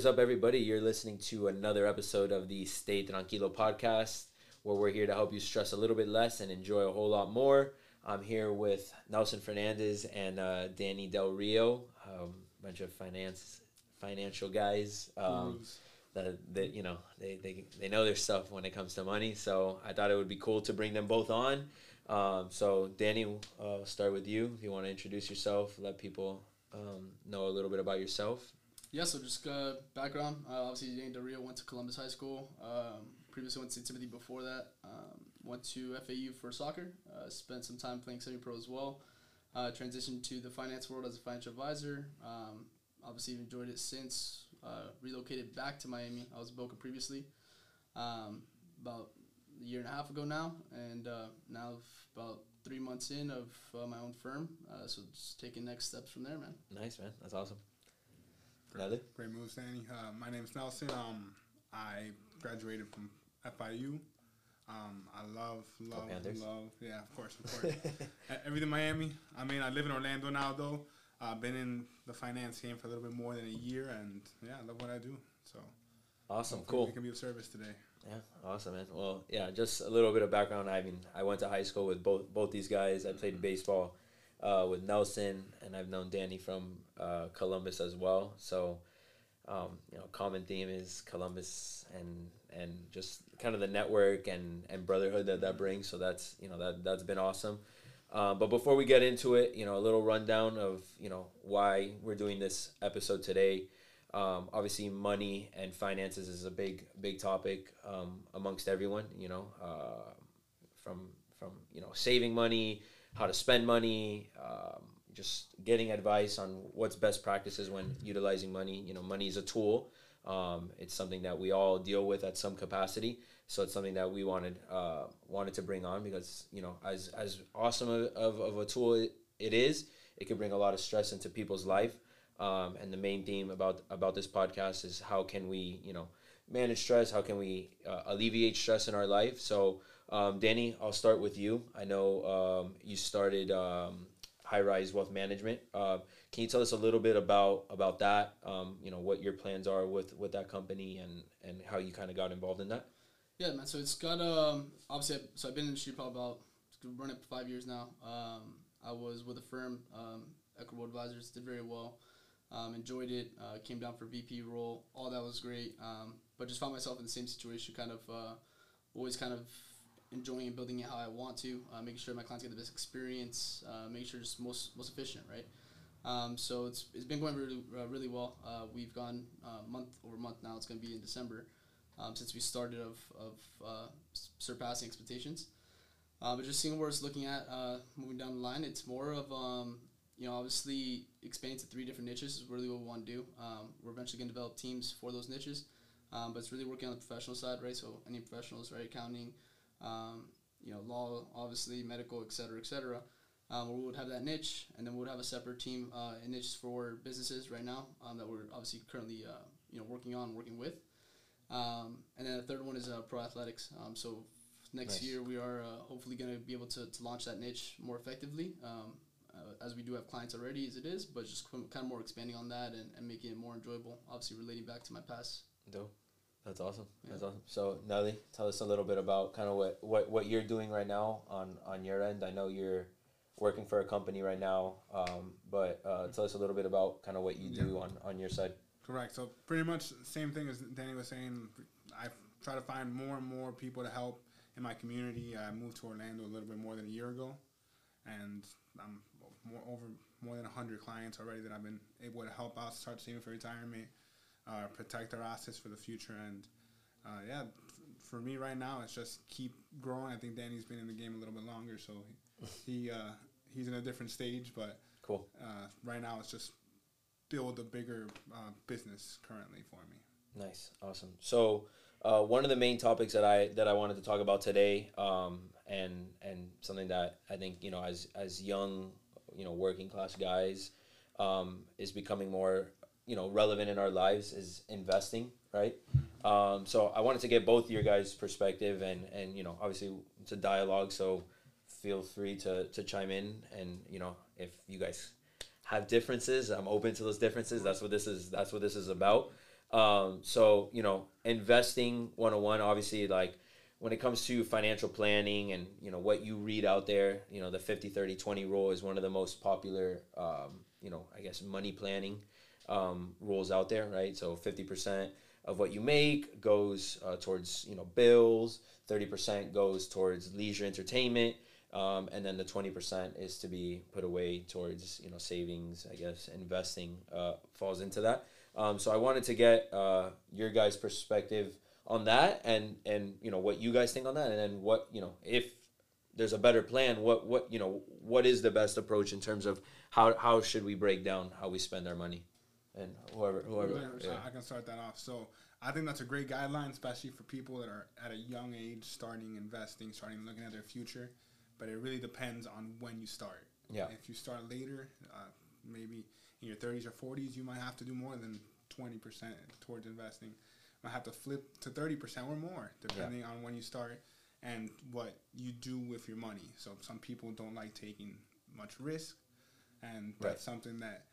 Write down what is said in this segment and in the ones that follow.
is up, everybody? You're listening to another episode of the Stay Tranquilo podcast, where we're here to help you stress a little bit less and enjoy a whole lot more. I'm here with Nelson Fernandez and uh, Danny Del Rio, a um, bunch of finance financial guys. Um, that, that you know they, they, they know their stuff when it comes to money. So I thought it would be cool to bring them both on. Um, so Danny, uh, I'll start with you. If you want to introduce yourself, let people um, know a little bit about yourself. Yeah, so just uh, background. Uh, obviously, Danny Del Rio went to Columbus High School. Um, previously went to St. Timothy before that. Um, went to FAU for soccer. Uh, spent some time playing semi-pro as well. Uh, transitioned to the finance world as a financial advisor. Um, obviously, enjoyed it since. Uh, relocated back to Miami. I was Boca previously. Um, about a year and a half ago now, and uh, now about three months in of uh, my own firm. So just taking next steps from there, man. Nice, man. That's awesome. Great, great moves, Danny. Uh, my name's Nelson. Um, I graduated from FIU. Um, I love, love, love. Yeah, of course, of course. Everything Miami. I mean, I live in Orlando now, though. I've been in the finance game for a little bit more than a year, and yeah, I love what I do. So awesome, cool. We can be of service today. Yeah, awesome, man. Well, yeah, just a little bit of background. I mean, I went to high school with both both these guys. I played baseball uh, with Nelson, and I've known Danny from uh, Columbus as well. So, um, you know, common theme is Columbus and and just kind of the network and and brotherhood that that brings. So that's you know that that's been awesome. Um, but before we get into it, you know, a little rundown of you know why we're doing this episode today. Um, obviously, money and finances is a big big topic um, amongst everyone. You know, uh, from from you know saving money, how to spend money, um, just getting advice on what's best practices when utilizing money. You know, money is a tool. Um, it's something that we all deal with at some capacity. So it's something that we wanted uh, wanted to bring on because you know as as awesome of, of a tool it is, it can bring a lot of stress into people's life. Um, and the main theme about about this podcast is how can we you know manage stress? How can we uh, alleviate stress in our life? So um, Danny, I'll start with you. I know um, you started um, High Rise Wealth Management. Uh, can you tell us a little bit about about that? Um, you know what your plans are with with that company and and how you kind of got involved in that. Yeah, man. So it's got um obviously I, so I've been in the industry probably about running for five years now. Um, I was with a firm, um, Equitable Advisors, did very well. Um, enjoyed it. Uh, came down for VP role. All that was great. Um, but just found myself in the same situation, kind of uh, always kind of enjoying and building it how I want to, uh, making sure my clients get the best experience, uh, making sure it's most most efficient, right? Um, so it's, it's been going really uh, really well. Uh, we've gone uh, month over month now. It's going to be in December um, since we started of, of uh, surpassing expectations. But just seeing where it's looking at moving down the line, it's more of um, you know obviously expanding to three different niches is really what we want to do. Um, we're eventually going to develop teams for those niches, um, but it's really working on the professional side, right? So any professionals, right? Accounting, um, you know, law, obviously, medical, et cetera, et cetera. Um, where we would have that niche, and then we would have a separate team uh, and niches for businesses right now um, that we're obviously currently uh, you know working on, working with. Um, and then the third one is uh, pro athletics. Um, so next nice. year we are uh, hopefully going to be able to, to launch that niche more effectively, um, uh, as we do have clients already as it is, but just kind of more expanding on that and, and making it more enjoyable. Obviously relating back to my past. Dope. That's awesome. Yeah. That's awesome. So Nelly, tell us a little bit about kind of what, what, what you're doing right now on, on your end. I know you're working for a company right now, um, but uh, tell us a little bit about kind of what you do on, on your side. Correct. So pretty much same thing as Danny was saying. I try to find more and more people to help in my community. I moved to Orlando a little bit more than a year ago, and I'm more over more than hundred clients already that I've been able to help out, start saving for retirement, uh, protect our assets for the future, and uh, yeah, for me right now it's just keep growing. I think Danny's been in the game a little bit longer, so he, he uh, he's in a different stage, but cool. Uh, right now it's just build a bigger uh, business currently for me. Nice, awesome. So uh, one of the main topics that I that I wanted to talk about today, um, and and something that I think you know as as young you know working class guys um, is becoming more you know relevant in our lives is investing, right? Um, so I wanted to get both your guys' perspective and and you know obviously it's a dialogue, so feel free to to chime in and you know if you guys have differences. I'm open to those differences. That's what this is. That's what this is about. Um, so you know, investing one on one, obviously, like when it comes to financial planning and you know what you read out there, you know, the 50 30 20 rule is one of the most popular um, you know, I guess money planning um, rules out there, right? So 50% of what you make goes uh, towards, you know, bills, 30% goes towards leisure entertainment, um, and then the 20% is to be put away towards, you know, savings, I guess, investing uh, falls into that. Um, so I wanted to get uh, your guys' perspective on that and, and, you know, what you guys think on that, and then what, you know, if there's a better plan, what, what, you know, what is the best approach in terms of how how should we break down how we spend our money, and whoever whoever. Yeah. I can start that off. So I think that's a great guideline, especially for people that are at a young age, starting investing, starting looking at their future. But it really depends on when you start. Yeah. If you start later, uh, maybe in your 30s or 40s, you might have to do more than 20% towards investing. Might have to flip to 30% or more, depending yeah. on when you start and what you do with your money. So some people don't like taking much risk and that's right. something that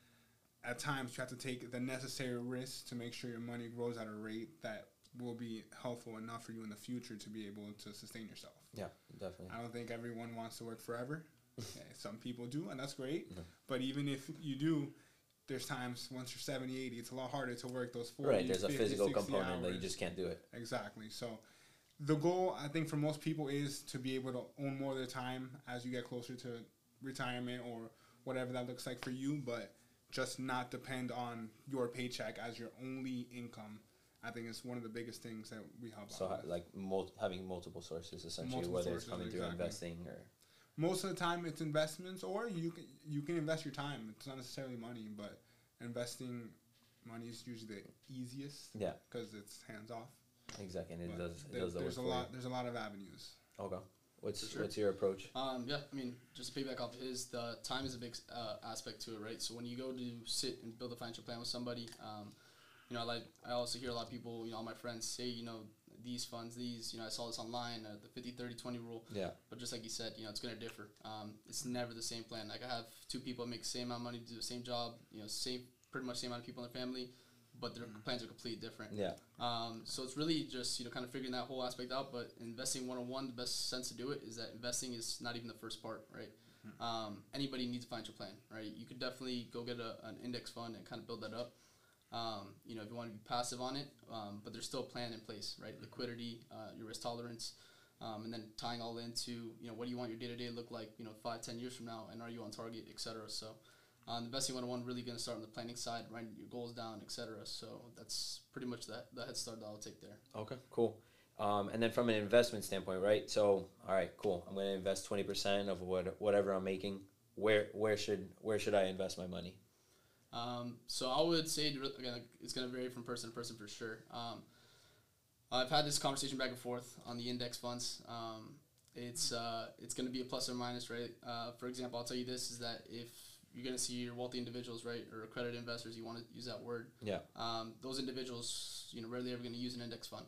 at times you have to take the necessary risks to make sure your money grows at a rate that will be helpful enough for you in the future to be able to sustain yourself. Yeah, definitely. I don't think everyone wants to work forever. okay, some people do, and that's great. But even if you do, there's times once you're 70, 80, it's a lot harder to work those 40, Right, there's 50, a physical component hours. that you just can't do it. Exactly. So the goal, I think, for most people is to be able to own more of their time as you get closer to retirement or whatever that looks like for you, but just not depend on your paycheck as your only income. I think it's one of the biggest things that we help. So, ha- like mul- having multiple sources, essentially, multiple whether sources, it's coming exactly. through investing or. Most of the time, it's investments, or you can you can invest your time. It's not necessarily money, but investing money is usually the easiest. Yeah. Because it's hands off. Exactly, and it does. It there, does the there's a lot. There's a lot of avenues. Okay. What's sure. what's your approach? Um, yeah, I mean, just to piggyback off of his, the time is a big uh, aspect to it, right? So when you go to sit and build a financial plan with somebody, um, you know, like I also hear a lot of people, you know, all my friends say, you know, these funds, these, you know, I saw this online, uh, the 50, 30, 20 rule. Yeah. But just like you said, you know, it's going to differ. Um, it's never the same plan. Like I have two people make the same amount of money, do the same job, you know, same, pretty much same amount of people in their family but their mm-hmm. plans are completely different. Yeah. Um, so it's really just you know kind of figuring that whole aspect out. But investing one on one, the best sense to do it is that investing is not even the first part, right? Mm-hmm. Um, anybody needs a financial plan, right? You could definitely go get a, an index fund and kind of build that up. Um, you know, if you want to be passive on it, um, but there's still a plan in place, right? Liquidity, uh, your risk tolerance, um, and then tying all into you know what do you want your day to day look like, you know, five, ten years from now, and are you on target, et cetera. So um, investing 101 really going to start on the planning side, writing your goals down, etc. So that's pretty much that the head start that I'll take there. Okay, cool. Um, and then from an investment standpoint, right? So, all right, cool. I'm going to invest twenty percent of what whatever I'm making. Where where should where should I invest my money? Um, so I would say again, it's going to vary from person to person for sure. Um, I've had this conversation back and forth on the index funds. Um, it's uh, it's going to be a plus or minus, right? Uh, for example, I'll tell you this is that if you're going to see your wealthy individuals, right, or accredited investors. You want to use that word. Yeah. Um, those individuals, you know, rarely ever going to use an index fund,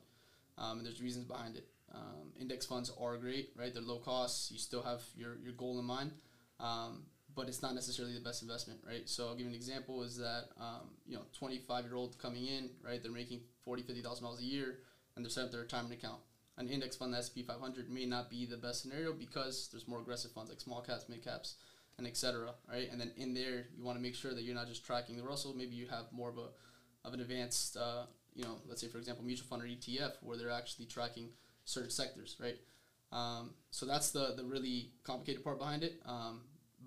um, and there's reasons behind it. Um, index funds are great, right? They're low cost. You still have your your goal in mind, um, but it's not necessarily the best investment, right? So I'll give you an example: is that um, you know, 25 year old coming in, right? They're making 40, 50 thousand dollars a year, and they're setting up their retirement account. An index fund, the S&P 500, may not be the best scenario because there's more aggressive funds like small caps, mid caps and etc. Right, and then in there you want to make sure that you're not just tracking the Russell. Maybe you have more of a of an advanced, uh, you know, let's say for example mutual fund or ETF where they're actually tracking certain sectors, right? Um, so that's the the really complicated part behind it. Um,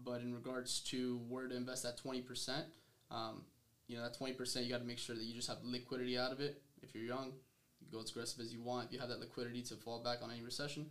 but in regards to where to invest that twenty percent, um, you know that twenty percent you got to make sure that you just have liquidity out of it. If you're young, you go as aggressive as you want. If you have that liquidity to fall back on any recession,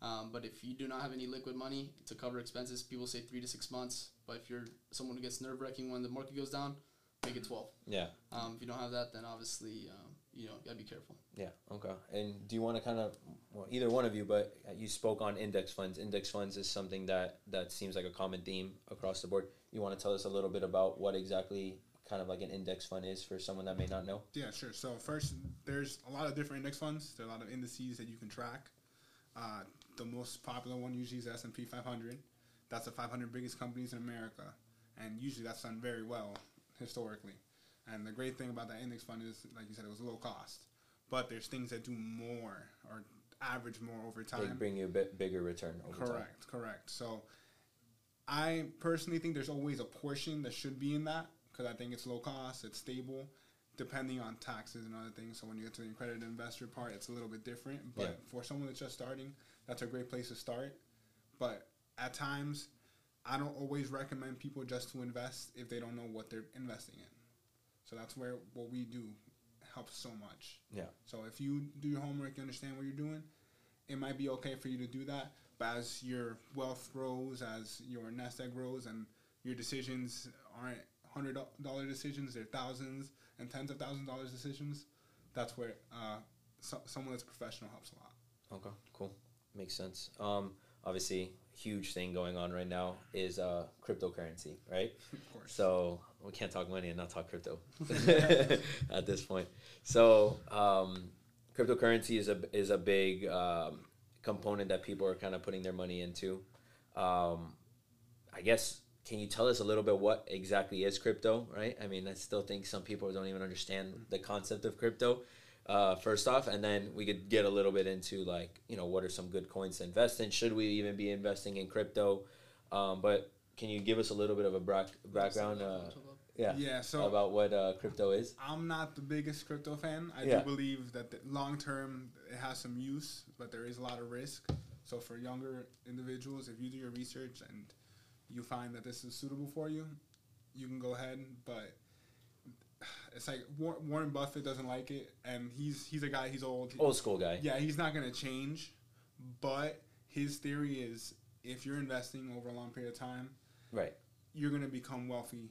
um, but if you do not have any liquid money to cover expenses, people say three to six months. But if you're someone who gets nerve wracking when the market goes down, make it 12. Yeah. Um, if you don't have that, then obviously, um, you know, you gotta be careful. Yeah. Okay. And do you want to kind of, well, either one of you, but you spoke on index funds. Index funds is something that that seems like a common theme across the board. You want to tell us a little bit about what exactly kind of like an index fund is for someone that may not know? Yeah, sure. So first, there's a lot of different index funds. There are a lot of indices that you can track. Uh, the most popular one usually is S&P 500. That's the 500 biggest companies in America, and usually that's done very well historically. And the great thing about that index fund is, like you said, it was low cost. But there's things that do more or average more over time. They bring you a bit bigger return over time. Correct, correct. So I personally think there's always a portion that should be in that because I think it's low cost, it's stable, depending on taxes and other things. So when you get to the accredited investor part, it's a little bit different. But Yeah. for someone that's just starting, that's a great place to start. But at times, I don't always recommend people just to invest if they don't know what they're investing in. So that's where what we do helps so much. Yeah. So if you do your homework, you understand what you're doing, it might be okay for you to do that. But as your wealth grows, as your nest egg grows, and your decisions aren't hundred dollar decisions, they're thousands and tens of thousands of dollars decisions. That's where uh, so, someone that's professional helps a lot. Okay, cool. Makes sense. Um, obviously, huge thing going on right now is uh, cryptocurrency, right? Of course. So we can't talk money and not talk crypto at this point. So um, cryptocurrency is a is a big um, component that people are kind of putting their money into. Um, I guess can you tell us a little bit what exactly is crypto? Right. I mean, I still think some people don't even understand the concept of crypto. Uh, first off, and then we could get a little bit into like you know what are some good coins to invest in? Should we even be investing in crypto? Um, but can you give us a little bit of a back, background? Uh, yeah, yeah. So about what uh, crypto is. I'm not the biggest crypto fan. I Yeah. do believe that long term it has some use, but there is a lot of risk. So for younger individuals, if you do your research and you find that this is suitable for you, you can go ahead. But it's like Warren Buffett doesn't like it, and he's he's a guy. He's old. Old school guy. Yeah, he's not gonna change. But his theory is if you're investing over a long period of time, Right. you're gonna become wealthy.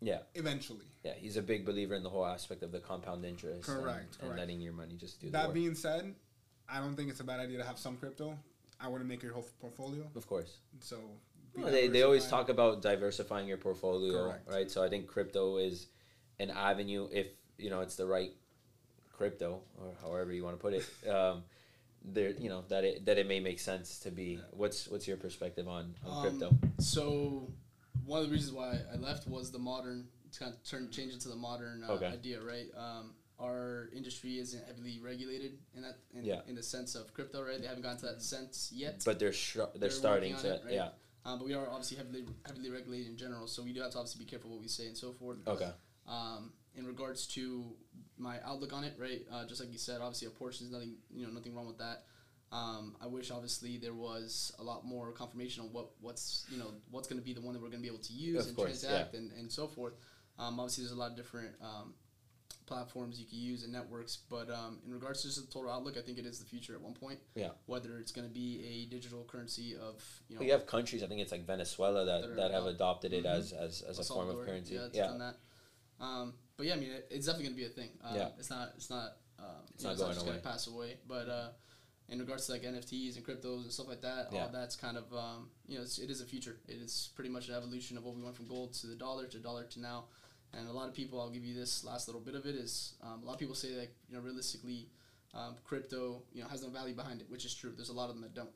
Yeah. Eventually. Yeah, he's a big believer in the whole aspect of the compound interest. and- Correct, And, correct. letting your money just do That being said, I don't think it's a bad idea to have some crypto. I wouldn't make your whole portfolio. of course. So they, they always talk about diversifying your portfolio, Correct. right? So I think crypto is an avenue if you know it's the right crypto or however you want to put it. Um, there, you know that it that it may make sense to be. What's what's your perspective on, on Um, crypto? So one of the reasons why I left was the modern to kind of turn change into the modern uh, Okay. idea, right? Um, our industry isn't heavily regulated in that in, Yeah. in the sense of crypto, right? They haven't gotten to that sense yet. But they're sh- they're, they're starting to it, right? yeah. Um, but we are obviously heavily heavily regulated in general, so we do have to obviously be careful what we say and so forth. Okay. Um, in regards to my outlook on it, right? Uh, just like you said, obviously a portion is nothing, you know, nothing wrong with that. Um, I wish obviously there was a lot more confirmation on what what's you know what's going to be the one that we're going to be able to use Of and course, transact and, and so forth. Um, obviously, there's a lot of different um, platforms you can use and networks, but um, in regards to just the total outlook, I think it is the future at one point. Yeah. Whether it's going to be a digital currency of you know Well, you have countries. I think it's like Venezuela that, That that have adopted it Mhm. as as, as a form of currency. Yeah, it's Yeah. Um, but yeah, I mean, it, it's definitely gonna be a thing. Um, Yeah. It's not. It's not. Um, It's you know, not it's going not just gonna pass away. But uh, in regards to like NFTs and cryptos and stuff like that, Yeah. all that's kind of um, you know, it's, it is a future. It is pretty much an evolution of what we went from gold to the dollar to dollar to now. And a lot of people, I'll give you this last little bit of it is um, a lot of people say that you know realistically, um, crypto you know has no value behind it, which is true. There's a lot of them that don't.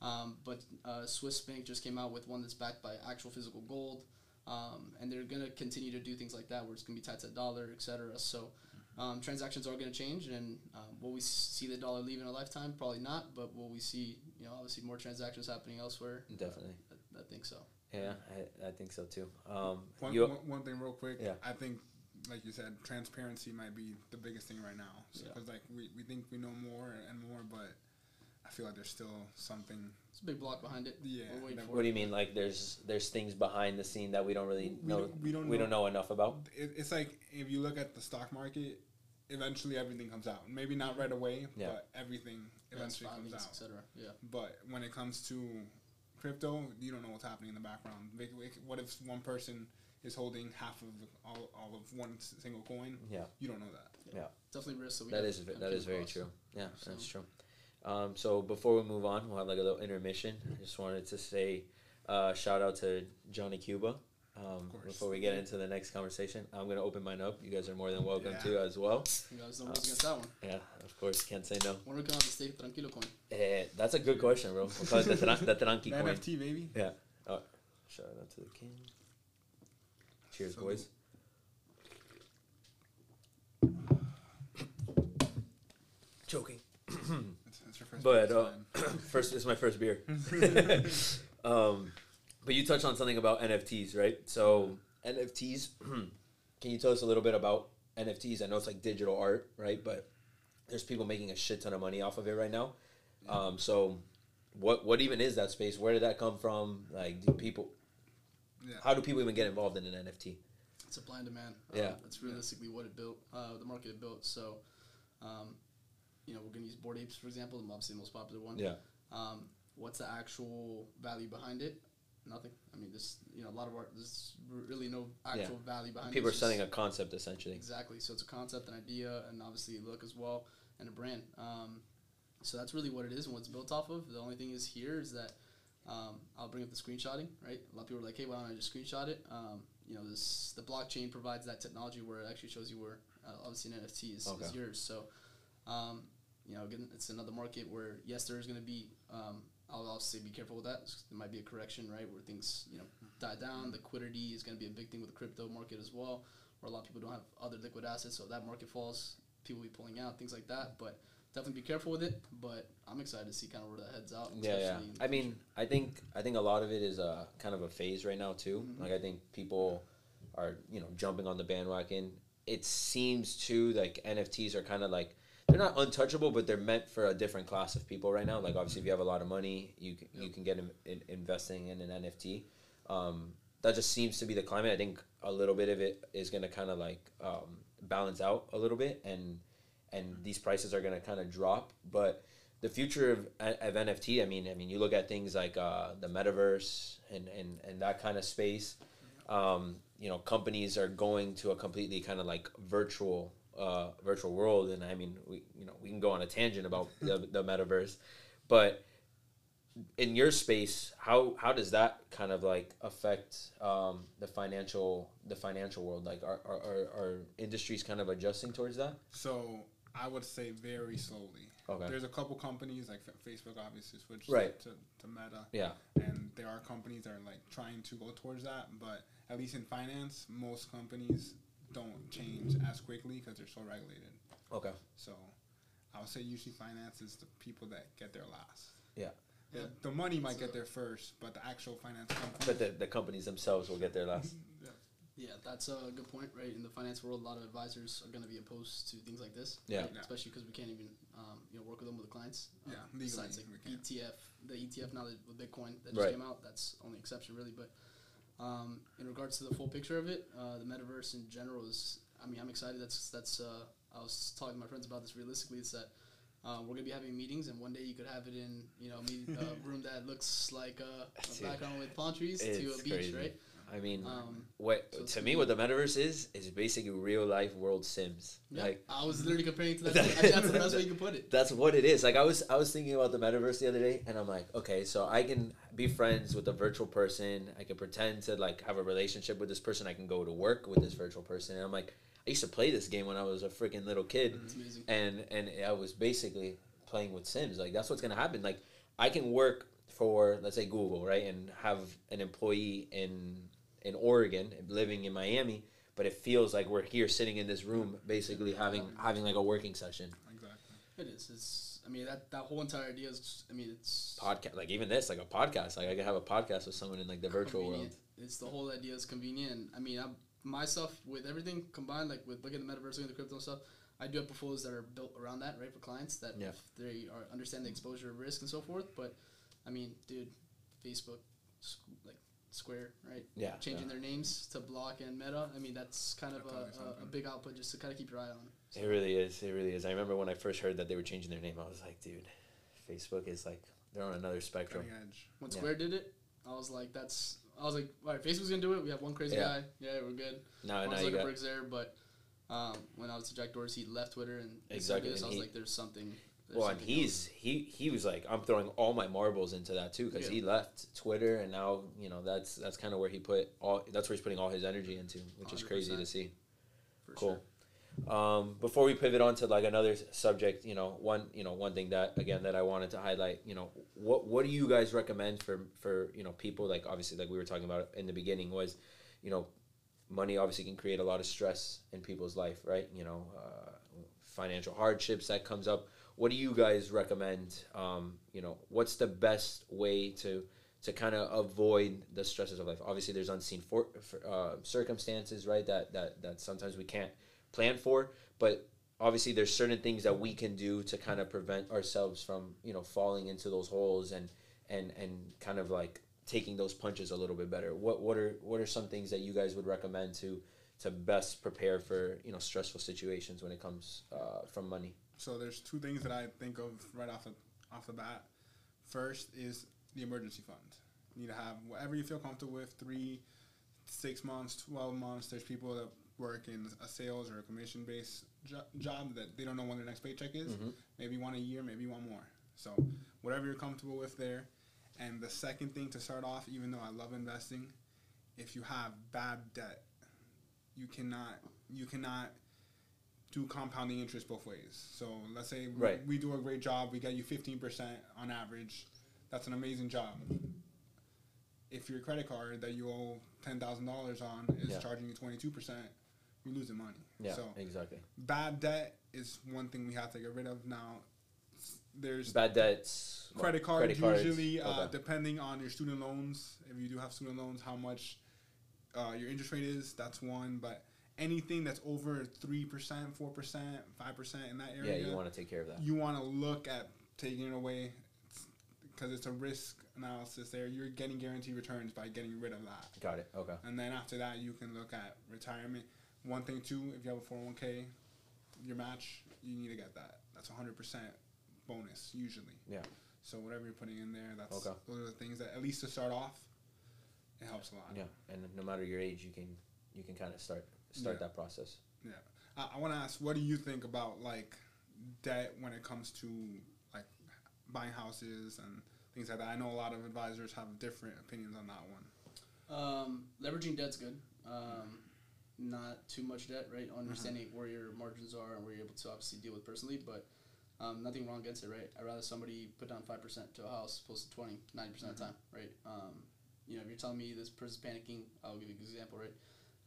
Um, but uh, Swiss Bank just came out with one that's backed by actual physical gold, um, and they're gonna continue to do things like that, where it's gonna be tied to the dollar, etc. So um, transactions are gonna change, and um, will we see the dollar leave in a lifetime? Probably not, but will we see you know obviously more transactions happening elsewhere? Definitely. I, I think so. Yeah, I, I think so too. Um, One, you, one, one thing real quick. Yeah. I think, like you said, transparency might be the biggest thing right now. Yeah. Because like we, we think we know more and more, but I feel like there's still something. It's a big block behind it. Yeah. We're waiting that- for what do you mean? Like there's there's things behind the scene that we don't really We know. don't- we don't we know. don't know enough about. It, it's like if you look at the stock market, eventually everything comes out. Maybe not right away, Yeah. but everything Yeah, eventually comes filings, out. etc. Yeah. But when it comes to crypto, you don't know what's happening in the background. Like, like, What if one person is holding half of all, all of one single coin? Yeah. You don't know that. Yeah. Definitely risk. So we That gotta is kinda that keep is very across. true. Yeah, So- that's true. Um, so before we move on, we'll have like a little intermission. I just wanted to say uh, shout out to Johnny Cuba. Um, before we get into the next conversation, I'm going to open mine up. You guys are more than welcome yeah. to as well. You guys know um, who's that one. Yeah, of course. Can't say no. When are we going to stay Tranquilo coin? Eh, that's a good question, bro. We'll call it the, tra- the Tranqui coin. NFT, baby. Yeah. Oh, shout out to the king. Cheers, so boys. Choking. it's, it's your first but uh, first, it's my first beer. um, but you touched on something about NFTs, right? So NFTs. can you tell us a little bit about NFTs? I know it's like digital art, right? But there's people making a shit ton of money off of it right now. Um, so what what even is that space? Where did that come from? Like, do people? Yeah. How do people even get involved in an NFT? It's a blind demand. Yeah. Um, that's realistically what it built, uh, the market it built. So, um, you know, we're going to use Bored Apes, for example, obviously the most popular one. Yeah. Um, what's the actual value behind it? Nothing. I mean, this, you know, a lot of art, there's really no actual value behind People it. are selling a concept essentially. Exactly. So it's a concept, an idea, and obviously a look as well, and a brand. Um, so that's really what it is and what's built off of. The only thing is here is that um, I'll bring up the screenshotting, right? A lot of people are like, hey, why don't I just screenshot it? Um, you know, this the blockchain provides that technology where it actually shows you where uh, obviously an NFT is, is yours. So, um, you know, again, it's another market where yes, there is going to be. I'll also say be careful with that. There might be a correction, right, where things you know die down. Liquidity is going to be a big thing with the crypto market as well, where a lot of people don't have other liquid assets. So that market falls, people will be pulling out things like that. But definitely be careful with it. But I'm excited to see kind of where that heads out. Yeah, yeah. I mean, I think I think a lot of it is uh, kind of a phase right now too. Mhm. Like I think people are you know jumping on the bandwagon. It seems too like NFTs are kind of like they're not untouchable, but they're meant for a different class of people right now. Like obviously, if you have a lot of money, you can, you can get in, in, investing in an NFT. Um, that just seems to be the climate. I think a little bit of it is going to kind of like um, balance out a little bit, and and these prices are going to kind of drop. But the future of, of NFT, I mean, I mean, you look at things like uh, the metaverse and, and, and that kind of space. Um, you know, companies are going to a completely kind of like virtual uh, virtual world, and I mean, we you know we can go on a tangent about the, the metaverse, but in your space, how how does that kind of like affect um, the financial the financial world? Like, are, are, are, are industries kind of adjusting towards that? So I would say very slowly. Okay. There's a couple companies like Facebook obviously switched Right. to, to Meta, Yeah. and there are companies that are like trying to go towards that. But at least in finance, most companies don't change as quickly because they're so regulated. Okay. So I would say usually finance is the people that get there last. Yeah. The, Yeah. the money might So- get there first, but the actual finance company. But the, the companies themselves will get there last. Yeah, yeah, that's a good point, right? In the finance world, a lot of advisors are going to be opposed to things like this. Yeah. right? Yeah. Especially because we can't even, um, you know, work with them with the clients. Um, Yeah, legally Besides like we can't. ETF, the ETF now that with Bitcoin that just Right. came out, that's only exception really. But um, in regards to the full picture of it, uh, the metaverse in general is. I mean, I'm excited. That's that's. Uh, I was talking to my friends about this. Realistically, it's that. Uh, we're gonna be having meetings, and one day you could have it in, you know, meet, a room that looks like a, a background with palm trees to a beach, crazy. right? I mean, Um, what so to me, be- what the metaverse is is basically real life world Sims. Yeah, Like I was literally comparing it to that. Think that's the best way you can put it. that's what it is. Like I was I was thinking about the metaverse the other day, and I'm like, okay, so I can be friends with a virtual person. I can pretend to like have a relationship with this person. I can go to work with this virtual person, and I'm like, I used to play this game when I was a freaking little kid, and and I was basically playing with Sims. Like that's what's gonna happen. Like I can work for let's say Google, right, and have an employee in in Oregon living in Miami, but it feels like we're here sitting in this room, basically having having like a working session. Exactly. It is. It's. I mean, that that whole entire idea is. Just, I mean, it's Podcast, like even this, like a podcast. Like I could have a podcast with someone in like the virtual world. It's the whole idea is convenient. I mean, I, myself with everything combined, like with looking at the metaverse, looking at the crypto stuff. I do have portfolios that are built around that, right, for clients that Yeah. if they are understand the exposure of risk and so forth. But I mean, dude, Facebook, like Square, right? Yeah, Changing their names to Block and Meta. I mean, that's kind of That's a, a, a big output just to kind of keep your eye on. It really is. It really is. I remember when I first heard that they were changing their name. I was like, dude, Facebook is like they're on another spectrum. Cutting edge. When Yeah. Square did it, I was like, "That's." I was like, "All right, Facebook's gonna do it. We have one crazy Yeah. guy. Yeah, we're good." Now, Mark now you got Zuckerberg's there, but um, when I was to Jack Dorsey, he left Twitter and Exactly, exactly. This, I was he- like, "There's something." Well, and he's he he was like, I'm throwing all my marbles into that too because Yeah. he left Twitter and now you know that's that's kind of where he put all that's where he's putting all his energy into, which is crazy to see. for cool. Sure. Um, before we pivot on to like another subject, you know, one you know one thing that again that I wanted to highlight, you know, what what do you guys recommend for for you know people like obviously like we were talking about in the beginning was, you know, money obviously can create a lot of stress in people's life, right? You know, uh, financial hardships that comes up. What do you guys recommend? Um, you know, what's the best way to to kind of avoid the stresses of life? Obviously, there's unseen for, for uh, circumstances, right? That that that sometimes we can't plan for, but obviously there's certain things that we can do to kind of prevent ourselves from you know falling into those holes and and and kind of like taking those punches a little bit better what what are what are some things that you guys would recommend to to best prepare for you know stressful situations when it comes uh, from money So there's two things that I think of right off the off the bat. First is the emergency fund. You need to have whatever you feel comfortable with. Three, six months, twelve months. There's people that work in a sales or a commission based jo- job that they don't know when their next paycheck is. Mhm. Maybe one a year, maybe one more. So whatever you're comfortable with there. And the second thing to start off, even though I love investing, if you have bad debt, you cannot you cannot do compounding interest both ways. So let's say we- Right. we, do a great job, we get you fifteen percent on average. That's an amazing job. If your credit card that you owe ten thousand dollars on is Yeah. charging you twenty two percent, you're losing money. yeah So exactly bad debt is one thing we have to get rid of now. There's bad debts credit cards credit cards? usually uh, Okay. depending on your student loans if you do have student loans how much uh, your interest rate is that's one but anything that's over 3% 4% 5% in that area. yeah you want to take care of that. you want to look at taking it away because it's a risk analysis there. You're getting guaranteed returns by getting rid of that. Got it okay. And then after that you can look at retirement. One thing too if you have a 401k your match you need to get that. That's 100% bonus usually. Yeah. so whatever you're putting in there that's Okay. those are the things that at least to start off it helps a lot. Yeah and no matter your age you can you can kind of start start Yeah. that process i, I want to ask what do you think about like debt when it comes to like buying houses and things like that i know a lot of advisors have different opinions on that one Um, leveraging debt's good. Um, not too much debt, right? Understanding where your margins are and where you're able to obviously deal with personally, but um, nothing wrong against it, right? I'd rather somebody put down 5% to a house opposed to 20, 90% of the time, right? Um, you know, if you're telling me this person's panicking, I'll give you an example, right?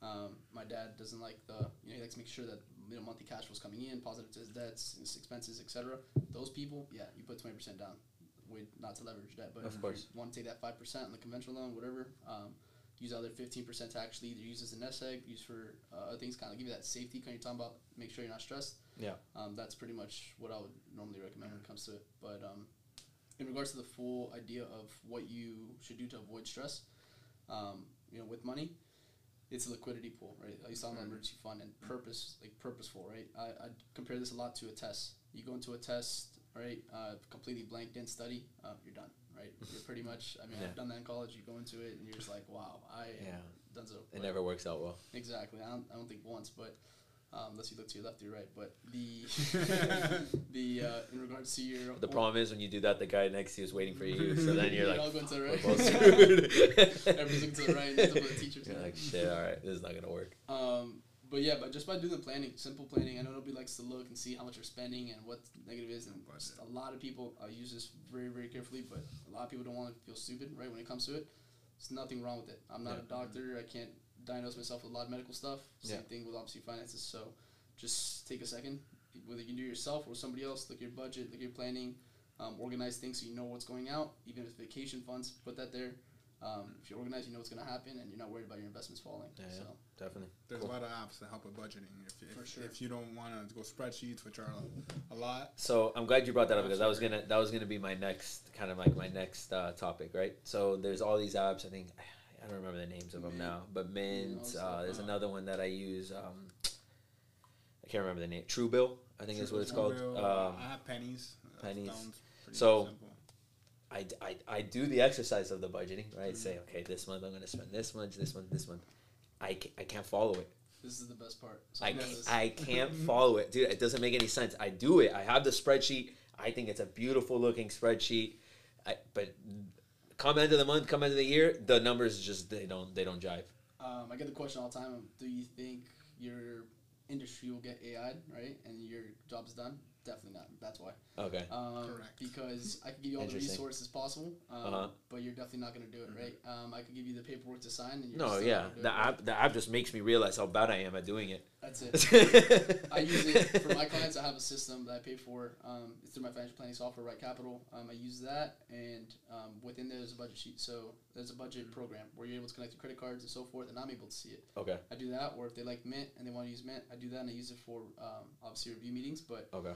Um, my dad doesn't like the, you know, he likes to make sure that, you know, monthly cash flow's coming in, positive to his debts, his expenses, etc. Those people, yeah, you put 20% down. With not to leverage debt, but Of if course. you want to take that 5% on the conventional loan, whatever, um, use the other 15% to actually either use as a nest egg, use for uh, other things, kind of give you that safety kind you're talking about, make sure you're not stressed. Yeah. Um, that's pretty much what I would normally recommend when it comes to it. But um, in regards to the full idea of what you should do to avoid stress, um, you know, with money, it's a liquidity pool, right? I used to talk about Mhm. emergency fund and purpose, like purposeful, right? I, I compare this a lot to a test. You go into a test, right? Uh, completely blank, didn't study, uh, you're done, right? You're pretty much. I mean, Yeah. I've done that in college. You go into it and you're just like, wow, I yeah done so. it never works out well Exactly. I don't, I don't think once, but um, unless you look to your left or your right. But the the uh, in regards to your the problem is when you do that the guy next to you is waiting for you so then you're Yeah, like I'll go to the right. both. Everybody's looking to the right, and the teacher's You're doing. like shit all right this is not gonna work Um, but yeah, but just by doing the planning, simple planning, I know nobody likes to look and see how much you're spending and what negative is, and a lot of people uh, use this very, very carefully. But a lot of people don't want to feel stupid, right? When it comes to it, there's nothing wrong with it. I'm not Yeah. a doctor. I can't diagnose myself with a lot of medical stuff. Same Yeah. thing with obviously finances. So just take a second, whether you can do it yourself or somebody else. Look at your budget, look at your planning, um, organize things so you know what's going out. Even if it's vacation funds, put that there. Um, if you organize, you know what's going to happen, and you're not worried about your investments falling. Yeah, yeah. so definitely there's Cool. a lot of apps that help with budgeting if, if, For sure. if you don't want to go spreadsheets which are a, a lot So I'm glad you brought that up because that was gonna that was gonna be my next kind of like my next uh, topic, right? So there's all these apps. I think I don't remember the names of them Mint. now, but Mint. Uh, there's another one that I use. Um, I can't remember the name. Truebill, I think is what it's called. Um, I have pennies pennies. So- I, I, I do the exercise of the budgeting, right? Mhm. Say, okay, this month I'm gonna spend this much, this month, this month. I, ca- I can't follow it. This is the best part. So I, know ca- I can't follow it, dude. It doesn't make any sense. I do it. I have the spreadsheet. I think it's a beautiful looking spreadsheet. I, but come end of the month, come end of the year, the numbers just they don't they don't jive. Um, I get the question all the time. Do you think your industry will get AI right, and your job's done? Definitely not. That's why. Okay. Um, Correct. Because I can give you all the Interesting. resources possible, um, Uh-huh. but you're definitely not going to do it, right? Um, I could give you the paperwork to sign, and you're No, still yeah. not gonna do The it, right? app, the app just makes me realize how bad I am at doing it. That's it. I use it for my clients. I have a system that I pay for. Um, it's through my financial planning software, Right Capital. Um, I use that, and um, within there, there's a budget sheet. So there's a budget program where you're able to connect your credit cards and so forth, and I'm able to see it. Okay. I do that, or if they like Mint and they want to use Mint, I do that, and I use it for um, obviously review meetings. But Okay.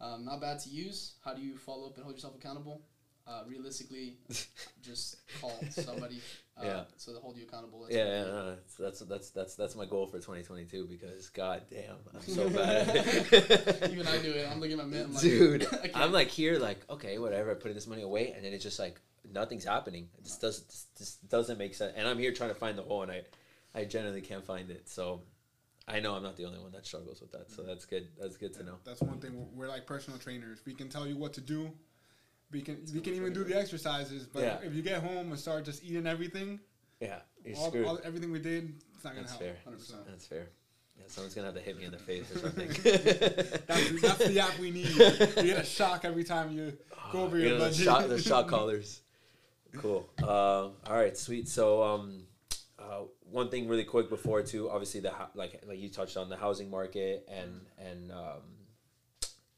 Um, not bad to use. How do you follow up and hold yourself accountable? Uh, realistically, just call somebody uh, Yeah. so they hold you accountable. That's Yeah, yeah, no, that's, that's that's that's my goal for 2022 because god damn, I'm so bad. Even I do it. I'm looking at my. I'm like, Dude. I'm like here, like okay, whatever. I put this money away, and then it's just like nothing's happening. It just doesn't just, just doesn't make sense. And I'm here trying to find the hole, and I, I generally can't find it. So, I know I'm not the only one that struggles with that. So that's good. That's good to know. That's one thing. We're, we're like personal trainers. We can tell you what to do. We can we can even do the exercises. But Yeah. if you get home and start just eating everything, Yeah, you're all, screwed. all, everything we did, it's not gonna That's help. fair. 100%. That's fair. Yeah, someone's gonna have to hit me in the face or something. That's, that's the app we need. You get a shock every time you go over You your know, the budget. shot, the shock callers. Cool. Uh, all right, sweet. So, um, uh, one thing really quick before too, obviously the like like you touched on the housing market and and um,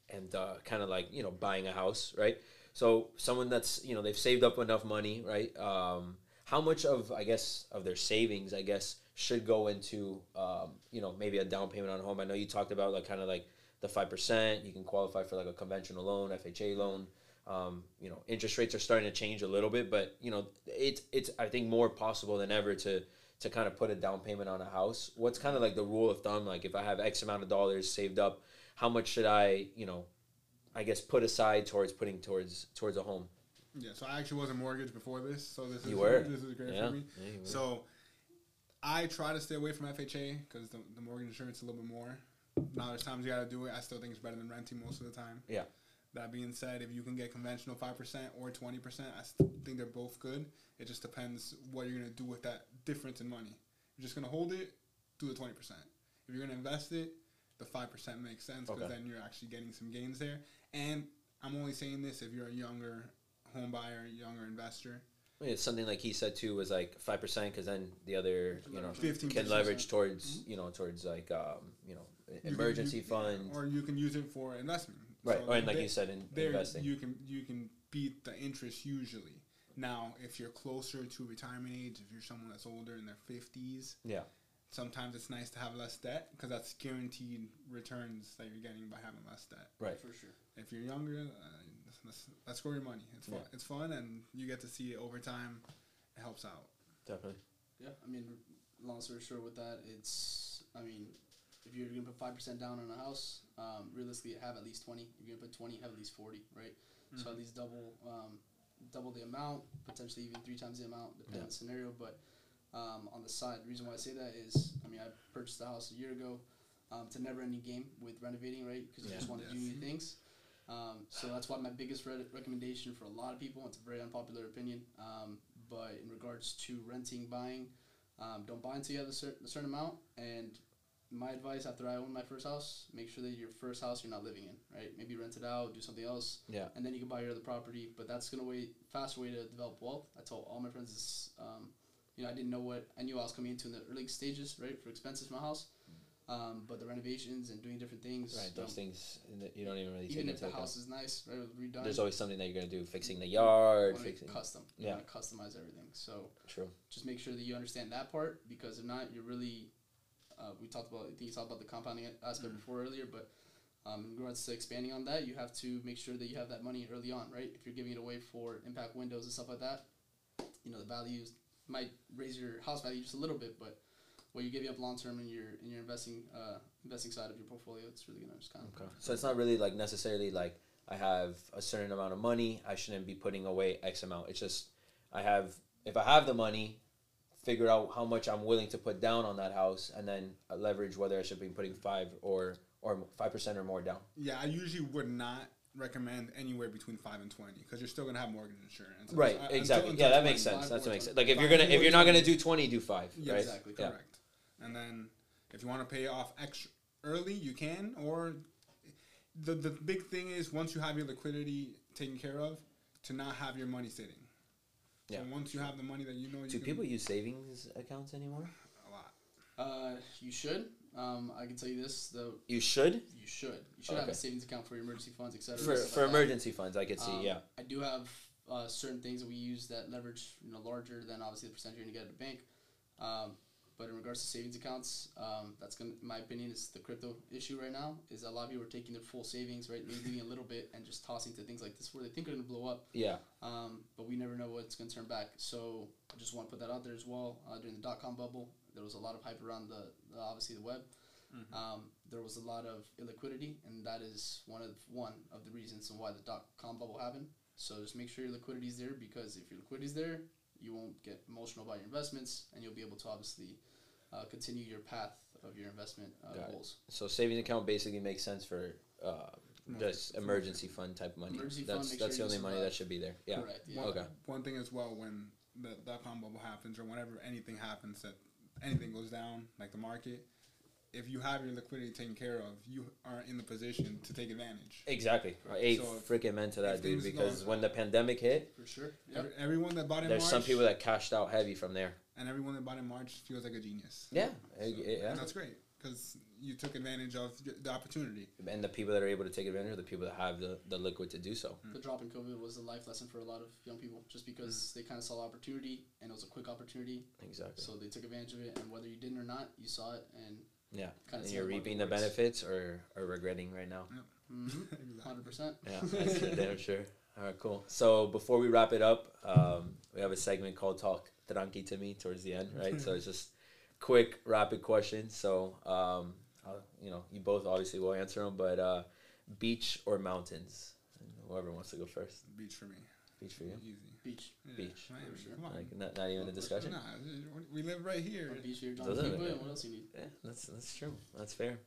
and uh, kind of like you know buying a house, right? So someone that's you know they've saved up enough money, right? Um, how much of I guess of their savings, I guess, should go into um, you know maybe a down payment on a home? I know you talked about like kind of like the five percent. You can qualify for like a conventional loan, FHA loan. Um, you know, interest rates are starting to change a little bit, but you know, it's it's I think more possible than ever to to kind of put a down payment on a house. What's kind of like the rule of thumb? Like if I have X amount of dollars saved up, how much should I, you know, I guess put aside towards putting towards towards a home? Yeah, so I actually was a mortgage before this, so this is You were? this is great Yeah. for me. Yeah. So I try to stay away from FHA because the, the mortgage insurance is a little bit more. Now there's times you gotta do it. I still think it's better than renting most of the time. Yeah. That being said, if you can get conventional five percent or twenty percent, I still think they're both good. It just depends what you're gonna do with that difference in money. You're just gonna hold it, do the twenty percent. If you're gonna invest it, the five percent makes sense because Okay. then you're actually getting some gains there. And I'm only saying this if you're a younger home buyer, younger investor. I mean, it's something like he said too was like five percent because then the other you know 15. can leverage towards you know towards like um, you know You can- emergency you- fund or you can use it for investment. right So or and like they- you said in investing you can you can beat the interest usually. Now, if you're closer to retirement age, if you're someone that's older in their fifties, Yeah. sometimes it's nice to have less debt because that's guaranteed returns that you're getting by having less debt. right For sure. If you're younger, uh, let's, let's grow your money. It's fun. Yeah. It's fun, and you get to see it over time. It helps out. definitely Yeah, I mean, long story short, with that, it's I mean, if you're gonna put five percent down on a house, um, realistically, have at least twenty. You're gonna put twenty, have at least forty, right? So at least double, um, double the amount, potentially even three times the amount, depending on the scenario. But um, on the side, the reason why I say that is, I mean, I purchased the house a year ago. Um, it's a never-ending game with renovating, right? Because you just want to do new things. Um, so that's why my biggest re- recommendation for a lot of people, it's a very unpopular opinion, um, but in regards to renting, buying, um, don't buy until you have a certain, a certain amount. And my advice after I own my first house, make sure that your first house you're not living in, right? Maybe rent it out, do something else, yeah and then you can buy your other property. But that's gonna way faster way to develop wealth. I told all my friends this. Um, you know, I didn't know what I knew I was coming into in the early stages, right, for expenses for my house. Um, but the renovations and doing different things, right those don't- things that you don't even really take even if the account house is nice, right, redone, there's always something that you're gonna do fixing the yard wanna make it fixing custom. You Yeah. customize everything. So true just make sure that you understand that part because if not, you're really. Uh, we talked about. I think you talked about the compounding aspect before earlier, but um, in regards to expanding on that, you have to make sure that you have that money early on, right? If you're giving it away for impact windows and stuff like that, you know the values might raise your house value just a little bit, but what you're giving up long term in your in your investing uh, investing side of your portfolio, it's really gonna just kind of. Okay. So it's not really like necessarily like I have a certain amount of money. I shouldn't be putting away X amount. It's just I have if I have the money, figure out how much I'm willing to put down on that house, and then leverage whether I should be putting five or or five percent or more down. Yeah, I usually would not recommend anywhere between five and twenty because you're still gonna have mortgage insurance. Right. Until- exactly. until yeah, that 20. makes sense. That's what makes sense. Like if you're gonna if you're not gonna do twenty, do five. Yeah, right. exactly. Yeah. Correct. And then if you want to pay off extra early, you can, or the the big thing is once you have your liquidity taken care of, to not have your money sitting. Yeah. So once you have the money that you know you Do can, people use savings accounts anymore? a lot. Uh, you should. Um, I can tell you this though. You should You should. You should have a savings account for your emergency funds, etc. for for emergency funds. I could see. Um, yeah. I do have uh, certain things that we use that leverage, you know, larger than obviously the percentage you're gonna get at a bank. Um, but in regards to savings accounts, um, that's gonna, in my opinion, is the crypto issue right now. Is a lot of people are taking their full savings, right, maybe leaving a little bit and just tossing to things like this where they think are gonna blow up. Yeah. Um, but we never know what's gonna turn back. So I just want to put that out there as well. Uh, during the dot com bubble, there was a lot of hype around the, the obviously the web. Um, there was a lot of illiquidity, and that is one of one of the reasons on why the dot com bubble happened. So just make sure your liquidity is there because if your liquidity is there, you won't get emotional about your investments, and you'll be able to obviously uh, continue your path of your investment uh, Got it. goals. So savings account basically makes sense for uh, No, just for- emergency fund type money. Emergency fund, that's make that's sure the you only money survive. that should be there. Yeah. Correct. Yeah. One, Okay. one thing as well when the dot com bubble happens or whenever anything happens that anything goes down like the market, if you have your liquidity taken care of, you are in the position to take advantage. Exactly. Eight So freaking men to that if dude things because when the pandemic hit, For sure. Yep. Every, everyone that bought in there's March, some people that cashed out heavy from there. And everyone that bought in March feels like a genius. Yeah. So, yeah. and that's great because you took advantage of the opportunity. And the people that are able to take advantage are the people that have the, the liquid to do so. Hmm. The drop in COVID was a life lesson for a lot of young people, just because hmm. they kind of saw opportunity and it was a quick opportunity, Exactly. so they took advantage of it. And whether you didn't or not, you saw it, and Yeah. kind And you're reaping the benefits or, or regretting right now. Mm-hmm. Exactly. hundred percent. Yeah, that's for damn sure. All right, cool. So before we wrap it up, um, we have a segment called Talk Tranqui to me towards the end, right? so it's just quick, rapid questions. So, um, I'll, you know, you both obviously will answer them, but uh, beach or mountains? Whoever wants to go first. Beach for me. Beach for you? Easy. Beach. Yeah, Beach. Miami, sure. Come on. Like not, not even a discussion. Nah, we live right here. On a beach here, Doesn't it? and what else you need? Yeah, that's that's true. That's fair.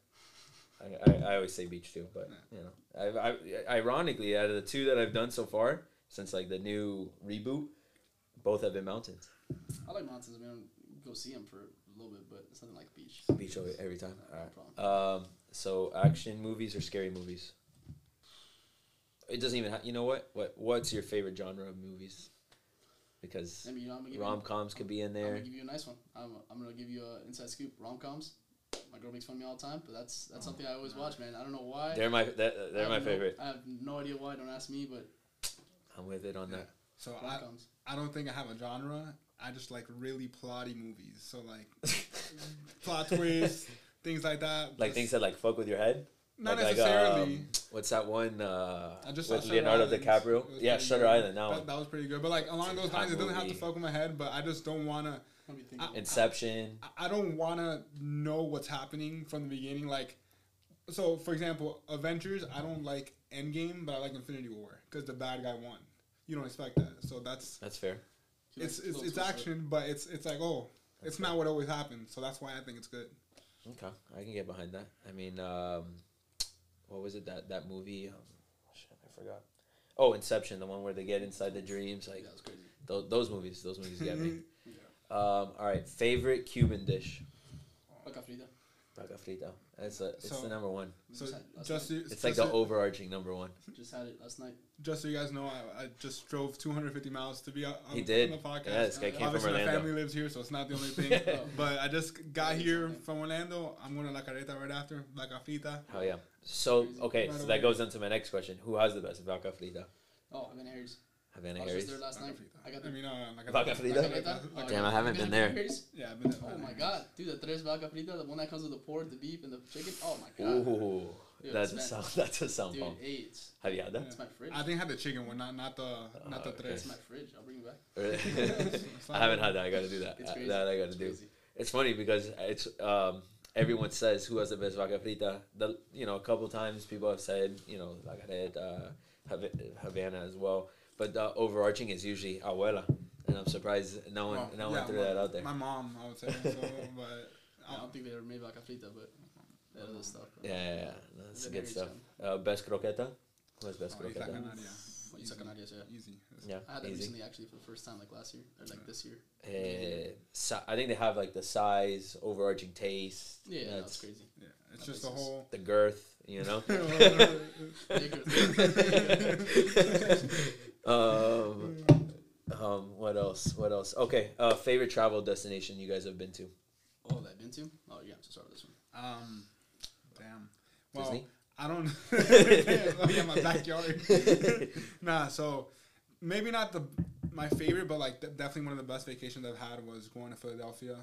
I, I, I always say beach too, but you know, I, I ironically out of the two that I've done so far since like the new reboot, both have been mountains. I like mountains. I mean, go see them for a little bit, but it's nothing like beach. Beach over every time. No problem. Um. So action movies or scary movies? It doesn't even. Ha- you know what? What What's your favorite genre of movies? Because I mean, you know, I'm gonna give rom coms could be in there. I'm gonna give you a nice one. I'm, I'm gonna give you an inside scoop. Rom coms. My girl makes fun of me all the time, but that's that's Oh, something I always watch, man. I don't know why. They're my they're, they're have my no- favorite. I have no idea why. Don't ask me, but I'm with it on that. So rom I. I don't think I have a genre. I just like really plotty movies. So like plot twists, things like that. Like Just- things that like fuck with your head. Not like, necessarily. Like, um, what's that one? Uh, I just saw with Shutter Leonardo Island. DiCaprio. Yeah, pretty Shutter good. Island. That That, that was pretty good. But like along It's those hot lines, it doesn't have to fuck with my head. But I just don't wanna. What do you think? Inception. I- I don't wanna know what's happening from the beginning. Like, so for example, Avengers. I don't like Endgame, but I like Infinity War because the bad guy won. You don't expect that. So that's That's fair. You it's it's, it's twists it. action, but it's it's like oh, That's it's not what always happens. So that's why I think it's good. Okay, I can get behind that. I mean, um, what was it that that movie? Um, shit, I forgot. Oh, Inception, the one where they get inside the dreams. Like Yeah, that was crazy. those, those movies. Those movies get me. Yeah. Um, all right, favorite Cuban dish. Vaca frita. Vaca frita. That's a, it's So- the number one. So just had it last just so, It's like just the overarching number one. just had it last night. just so you guys know, I, I just drove 250 miles to be on, on, He did. on the podcast. Yeah, this guy came from Obviously, my family lives here, so it's not the only thing. Oh. But I just got here from Orlando. I'm going to La Carreta right after, La Cafita. Hell yeah. So okay, Right so away. that goes into my next question. Who has the best vaca frita? Oh, I've been Harry's. Havana I was Harry's. just there last night. I got I the mean, uh, La Vaca Carreta. Frita? Vaca frita? Oh, Damn, I haven't been been there. Harry's? Yeah, I've been there. Oh my god, dude, the tres vaca frita, the one that comes with the pork, the beef, and the chicken. Oh my god, Ooh, Dude, that's a it's sound. That's a sound dude, bomb. hey, it's, Have you had that? it's my fridge. I think I had the chicken one, not not the not the Oh, okay. tres. It's my fridge. I'll bring it back. It's I haven't had that. I got to do that. It's Uh, crazy. That I got to It's do. crazy. It's funny because it's um, everyone says who has the best vaca frita. The you know a couple times people have said you know like I had uh, Hav- Havana as well, but the overarching is usually abuela, and I'm surprised no one Well, no one threw my- that out there. My mom, I would say. So, but I don't think they ever made vaca frita, but that other stuff. Yeah, yeah, yeah. that's good stuff. Uh, best croqueta. Who has best Oh, Islas croqueta? Canaria. What you Easy. suck on ideas, yeah. Easy. Yeah, I had that easy. recently actually for the first time, like last year or like this year. Uh, si- I think they have like the size, overarching taste. Yeah, That's that's crazy. Yeah, It's That just the whole. The girth, you know. um, um, what else? What else? Okay, uh, favorite travel destination you guys have been to? Oh, that I've been to? Oh, yeah, to start with this one. Um, damn. Well, Disney? I don't. oh, yeah, my backyard. nah, so maybe not the my favorite, but like de- definitely one of the best vacations I've had was going to Philadelphia.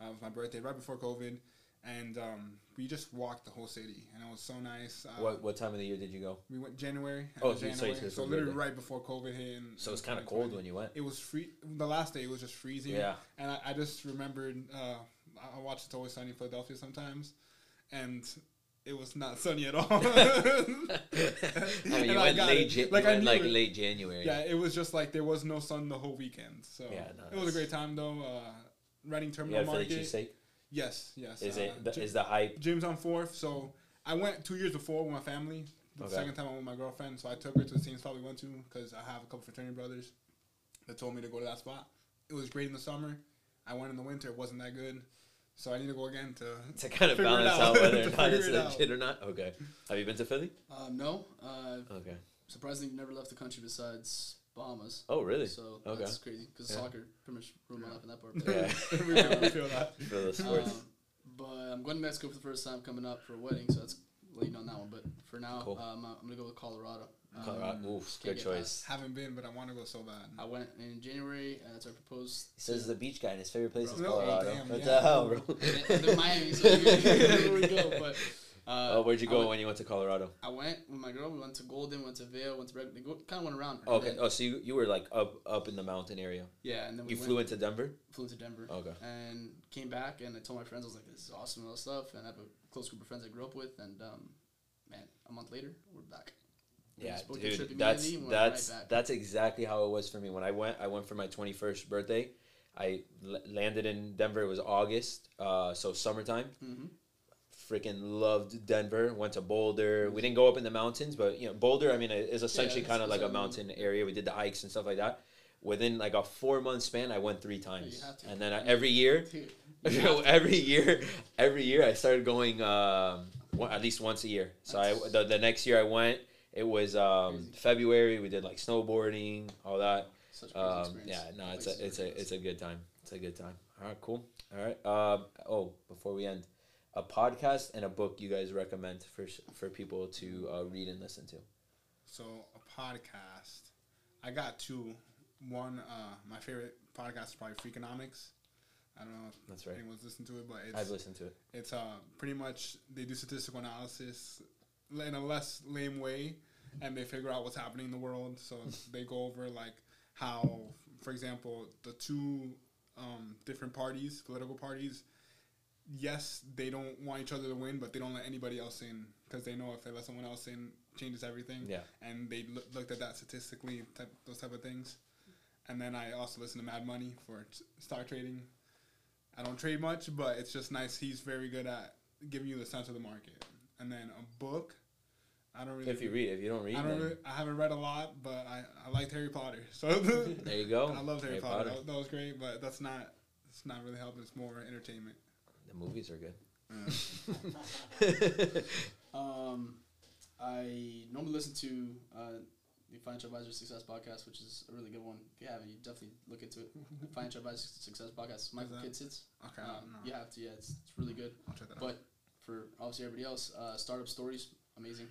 Uh, it was my birthday right before COVID, and um, we just walked the whole city, and it was so nice. Uh, What what time of the year did you go? We went January. Oh, so January. So, so literally right before COVID hit. And So it was kind of cold when you went. It was free. The last day it was just freezing. Yeah. And I, I just remembered. Uh, I I watch It's Always Sunny in Philadelphia sometimes, and it was not sunny at all. I mean, you went late. Ja- like went like late January. Yeah, it was just like there was no sun the whole weekend. So Yeah, no, it was a great time though. Uh, You Terminal Philly Market. cheesesteak. Yes, yes. Is uh, it the, Gy- is the hype? Jim's on fourth. So I went two years before with my family. The Okay. second time I went with my girlfriend. So I took her to the same spot we went to because I have a couple fraternity brothers that told me to go to that spot. It was great in the summer. I went in the winter. It wasn't that good. So I need to go again to. To kind of balance out. out whether or not it's figure it out. legit or not. Okay. Have you been to Philly? Um, no, uh, Okay. surprisingly, you've never left the country besides Bahamas. Oh, really? So Okay. that's crazy because Yeah. soccer pretty much ruined my life in that part. Yeah. we, feel, that. For the sports. Um, but I'm going to Mexico for the first time coming up for a wedding, so that's late on that one. But for now, Cool. um, I'm gonna go with Colorado. Um, Oof, good get choice. Haven't been, but I want to go so bad. I went in January. Uh, that's our proposed. He says the beach guy and his favorite place is Bro, Colorado. damn, what yeah. the hell, bro? and then Miami. So here we go. But uh, oh, where'd you go went- when you went to Colorado? I went with my girl. We went to Golden, went to Vail, went to Red. They go, kind of went around. Okay. then- Oh, so you, you were like up up in the mountain area. yeah, and then we You went, flew into Denver. flew into Denver. Okay. and came back and I told my friends I was like, "This is awesome and all stuff." And I have a close group of friends I grew up with, and um, man, a month later we're back. We Yeah, just booked a trip dude, that's went right that's that's exactly how it was for me when I went. I went for my twenty first birthday. I l- landed in Denver. It was August, uh, so summertime. hmm Freaking loved Denver. Went to Boulder. We didn't go up in the mountains, but you know, Boulder. I mean, it is essentially it's- kind of like a mountain area. We did the hikes and stuff like that. Within like a four month span, I went three times, and then I, every year, every year, every year, I started going um, one, at least once a year. So I the, the next year I went. It was um, February. We did like snowboarding, all that. Such Um, yeah, no, it's a it's a it's a good time. It's a good time. All right, cool. All right. Um, oh, before we end, a podcast and a book you guys recommend for for people to uh, read and listen to. So a podcast. I got two. One, uh, my favorite podcast is probably Freakonomics. I don't know if That's right. anyone's listened to it, but I've it's listened to it. it's uh pretty much they do statistical analysis in a less lame way, and they figure out what's happening in the world. So they go over like how, for example, the two um, different parties, political parties. Yes, they don't want each other to win, but they don't let anybody else in because they know if they let someone else in, changes everything Yeah. and they loo- looked at that statistically, type, those type of things. And then I also listen to Mad Money for t- stock trading. I don't trade much, but it's just nice. He's very good at giving you the sense of the market. And then a book, I don't really. If you read, if you don't read, I don't. Really, I haven't read a lot, but I, I liked Harry Potter. So there you go. I love Harry, Potter. That, that was great, but that's not. It's not really helping. It's more entertainment. The movies are good. Uh, Um, I normally listen to uh, the Financial Advisor Success Podcast, which is a really good one. If you haven't, you definitely look into it. Financial Advisor Success Podcast. Michael that? Kitces. okay, Um, no, You have to. Yeah, it's, it's really good. I'll check that out. But for obviously everybody else, uh, startup stories, amazing.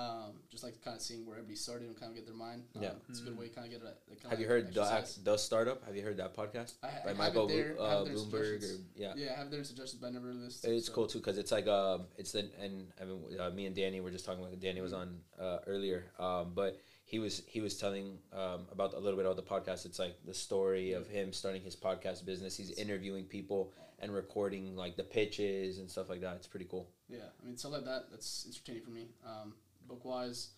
Um, just like kind of seeing where everybody started and kind of get their mind. Um, Yeah. it's a good way to kind of get a. kinda Have you heard the, the startup? Have you heard that podcast I, by have Michael there. Uh, it there in Bloomberg? Or, yeah. Yeah, I have their suggestions, but I never listened. It's so. cool too because it's like um it's the and I mean uh, me and Danny were just talking about Danny was on uh, earlier um but he was he was telling um about a little bit about the podcast it's like the story of him starting his podcast business he's interviewing people and recording like the pitches and stuff like that it's pretty cool Yeah, I mean stuff like that. That's entertaining for me. Um, book wise,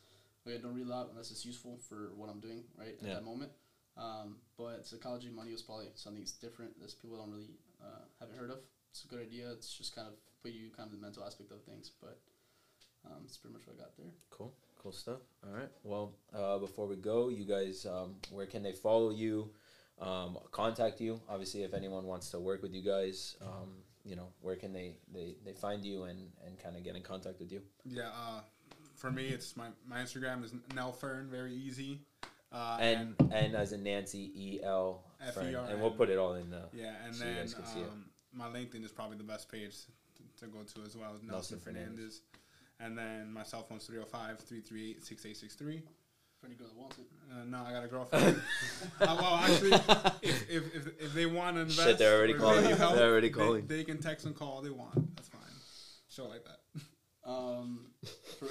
like I don't read a lot unless it's useful for what I'm doing right at Yeah. that moment. Um, but psychology money was probably something that's different that people don't really uh, haven't heard of. It's a good idea. It's just kind of put you kind of the mental aspect of things, but um, it's pretty much what I got there. cool cool stuff all right well uh, before we go you guys um where can they follow you um, contact you. Obviously, if anyone wants to work with you guys, um, you know, where can they, they, they find you and, and kind of get in contact with you? Yeah, uh, for me, it's my, my Instagram is Nelfern, very easy. Uh, And and as in Nancy E L Fern. F E R and we'll put it all in the yeah, and so you then guys can see it. um, my LinkedIn is probably the best page to, to go to as well. Nelson, Nelson Fernandez. Fernandez. And then my cell phone's 305 338 6863. For any girl that wants it. Uh, no, I got a girlfriend. uh, well, actually, if, if, if, if they want to invest, Shit, they're already calling Help, they're already they- calling. They, can text and call all they want. That's fine. Show like that. Um, for,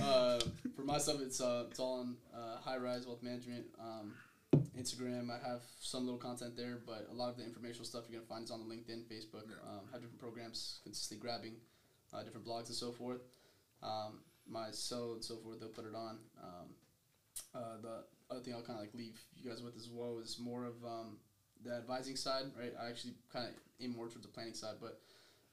uh, for my stuff, it's uh, it's all on uh, High Rise Wealth Management. Um, Instagram, I have some little content there, but a lot of the informational stuff you're gonna find is on the LinkedIn, Facebook. Yeah. Um, have different programs consistently grabbing uh, different blogs and so forth. Um, my cell and so forth, they'll put it on. Um, uh, the other thing I'll kind of like leave you guys with as well is more of um, the advising side, right? I actually kind of aim more towards the planning side, but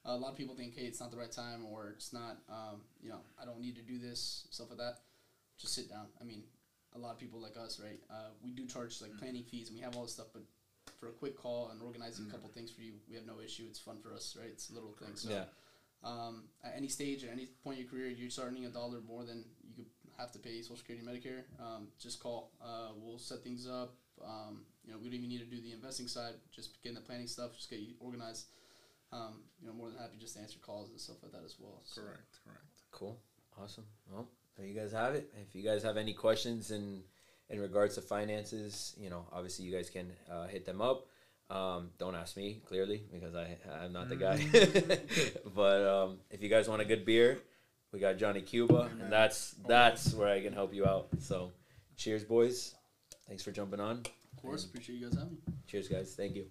a lot of people think, hey, it's not the right time, or it's not, um, you know, I don't need to do this, stuff like that. Just sit down. I mean, a lot of people like us, right? Uh, we do charge like planning fees, and we have all this stuff, but for a quick call and organizing a couple things for you, we have no issue. It's fun for us, right? It's a little thing. So, Yeah. um, at any stage, at any point in your career, you're starting a dollar more than you could have to pay Social Security, and Medicare. Um, just call. Uh, we'll set things up. Um, you know, we don't even need to do the investing side. Just getting the planning stuff. Just get you organized. Um, you know, more than happy just to answer calls and stuff like that as well. So, Correct, correct. Cool. Awesome. Well, there you guys have it. If you guys have any questions in in regards to finances, you know, obviously you guys can uh, hit them up. Um, don't ask me clearly because I I'm not the guy. but um, if you guys want a good beer, we got Johnny Cuba, and that's that's where I can help you out. So, cheers, boys. Thanks for jumping on. Of course, appreciate you guys having me. Cheers, guys. Thank you.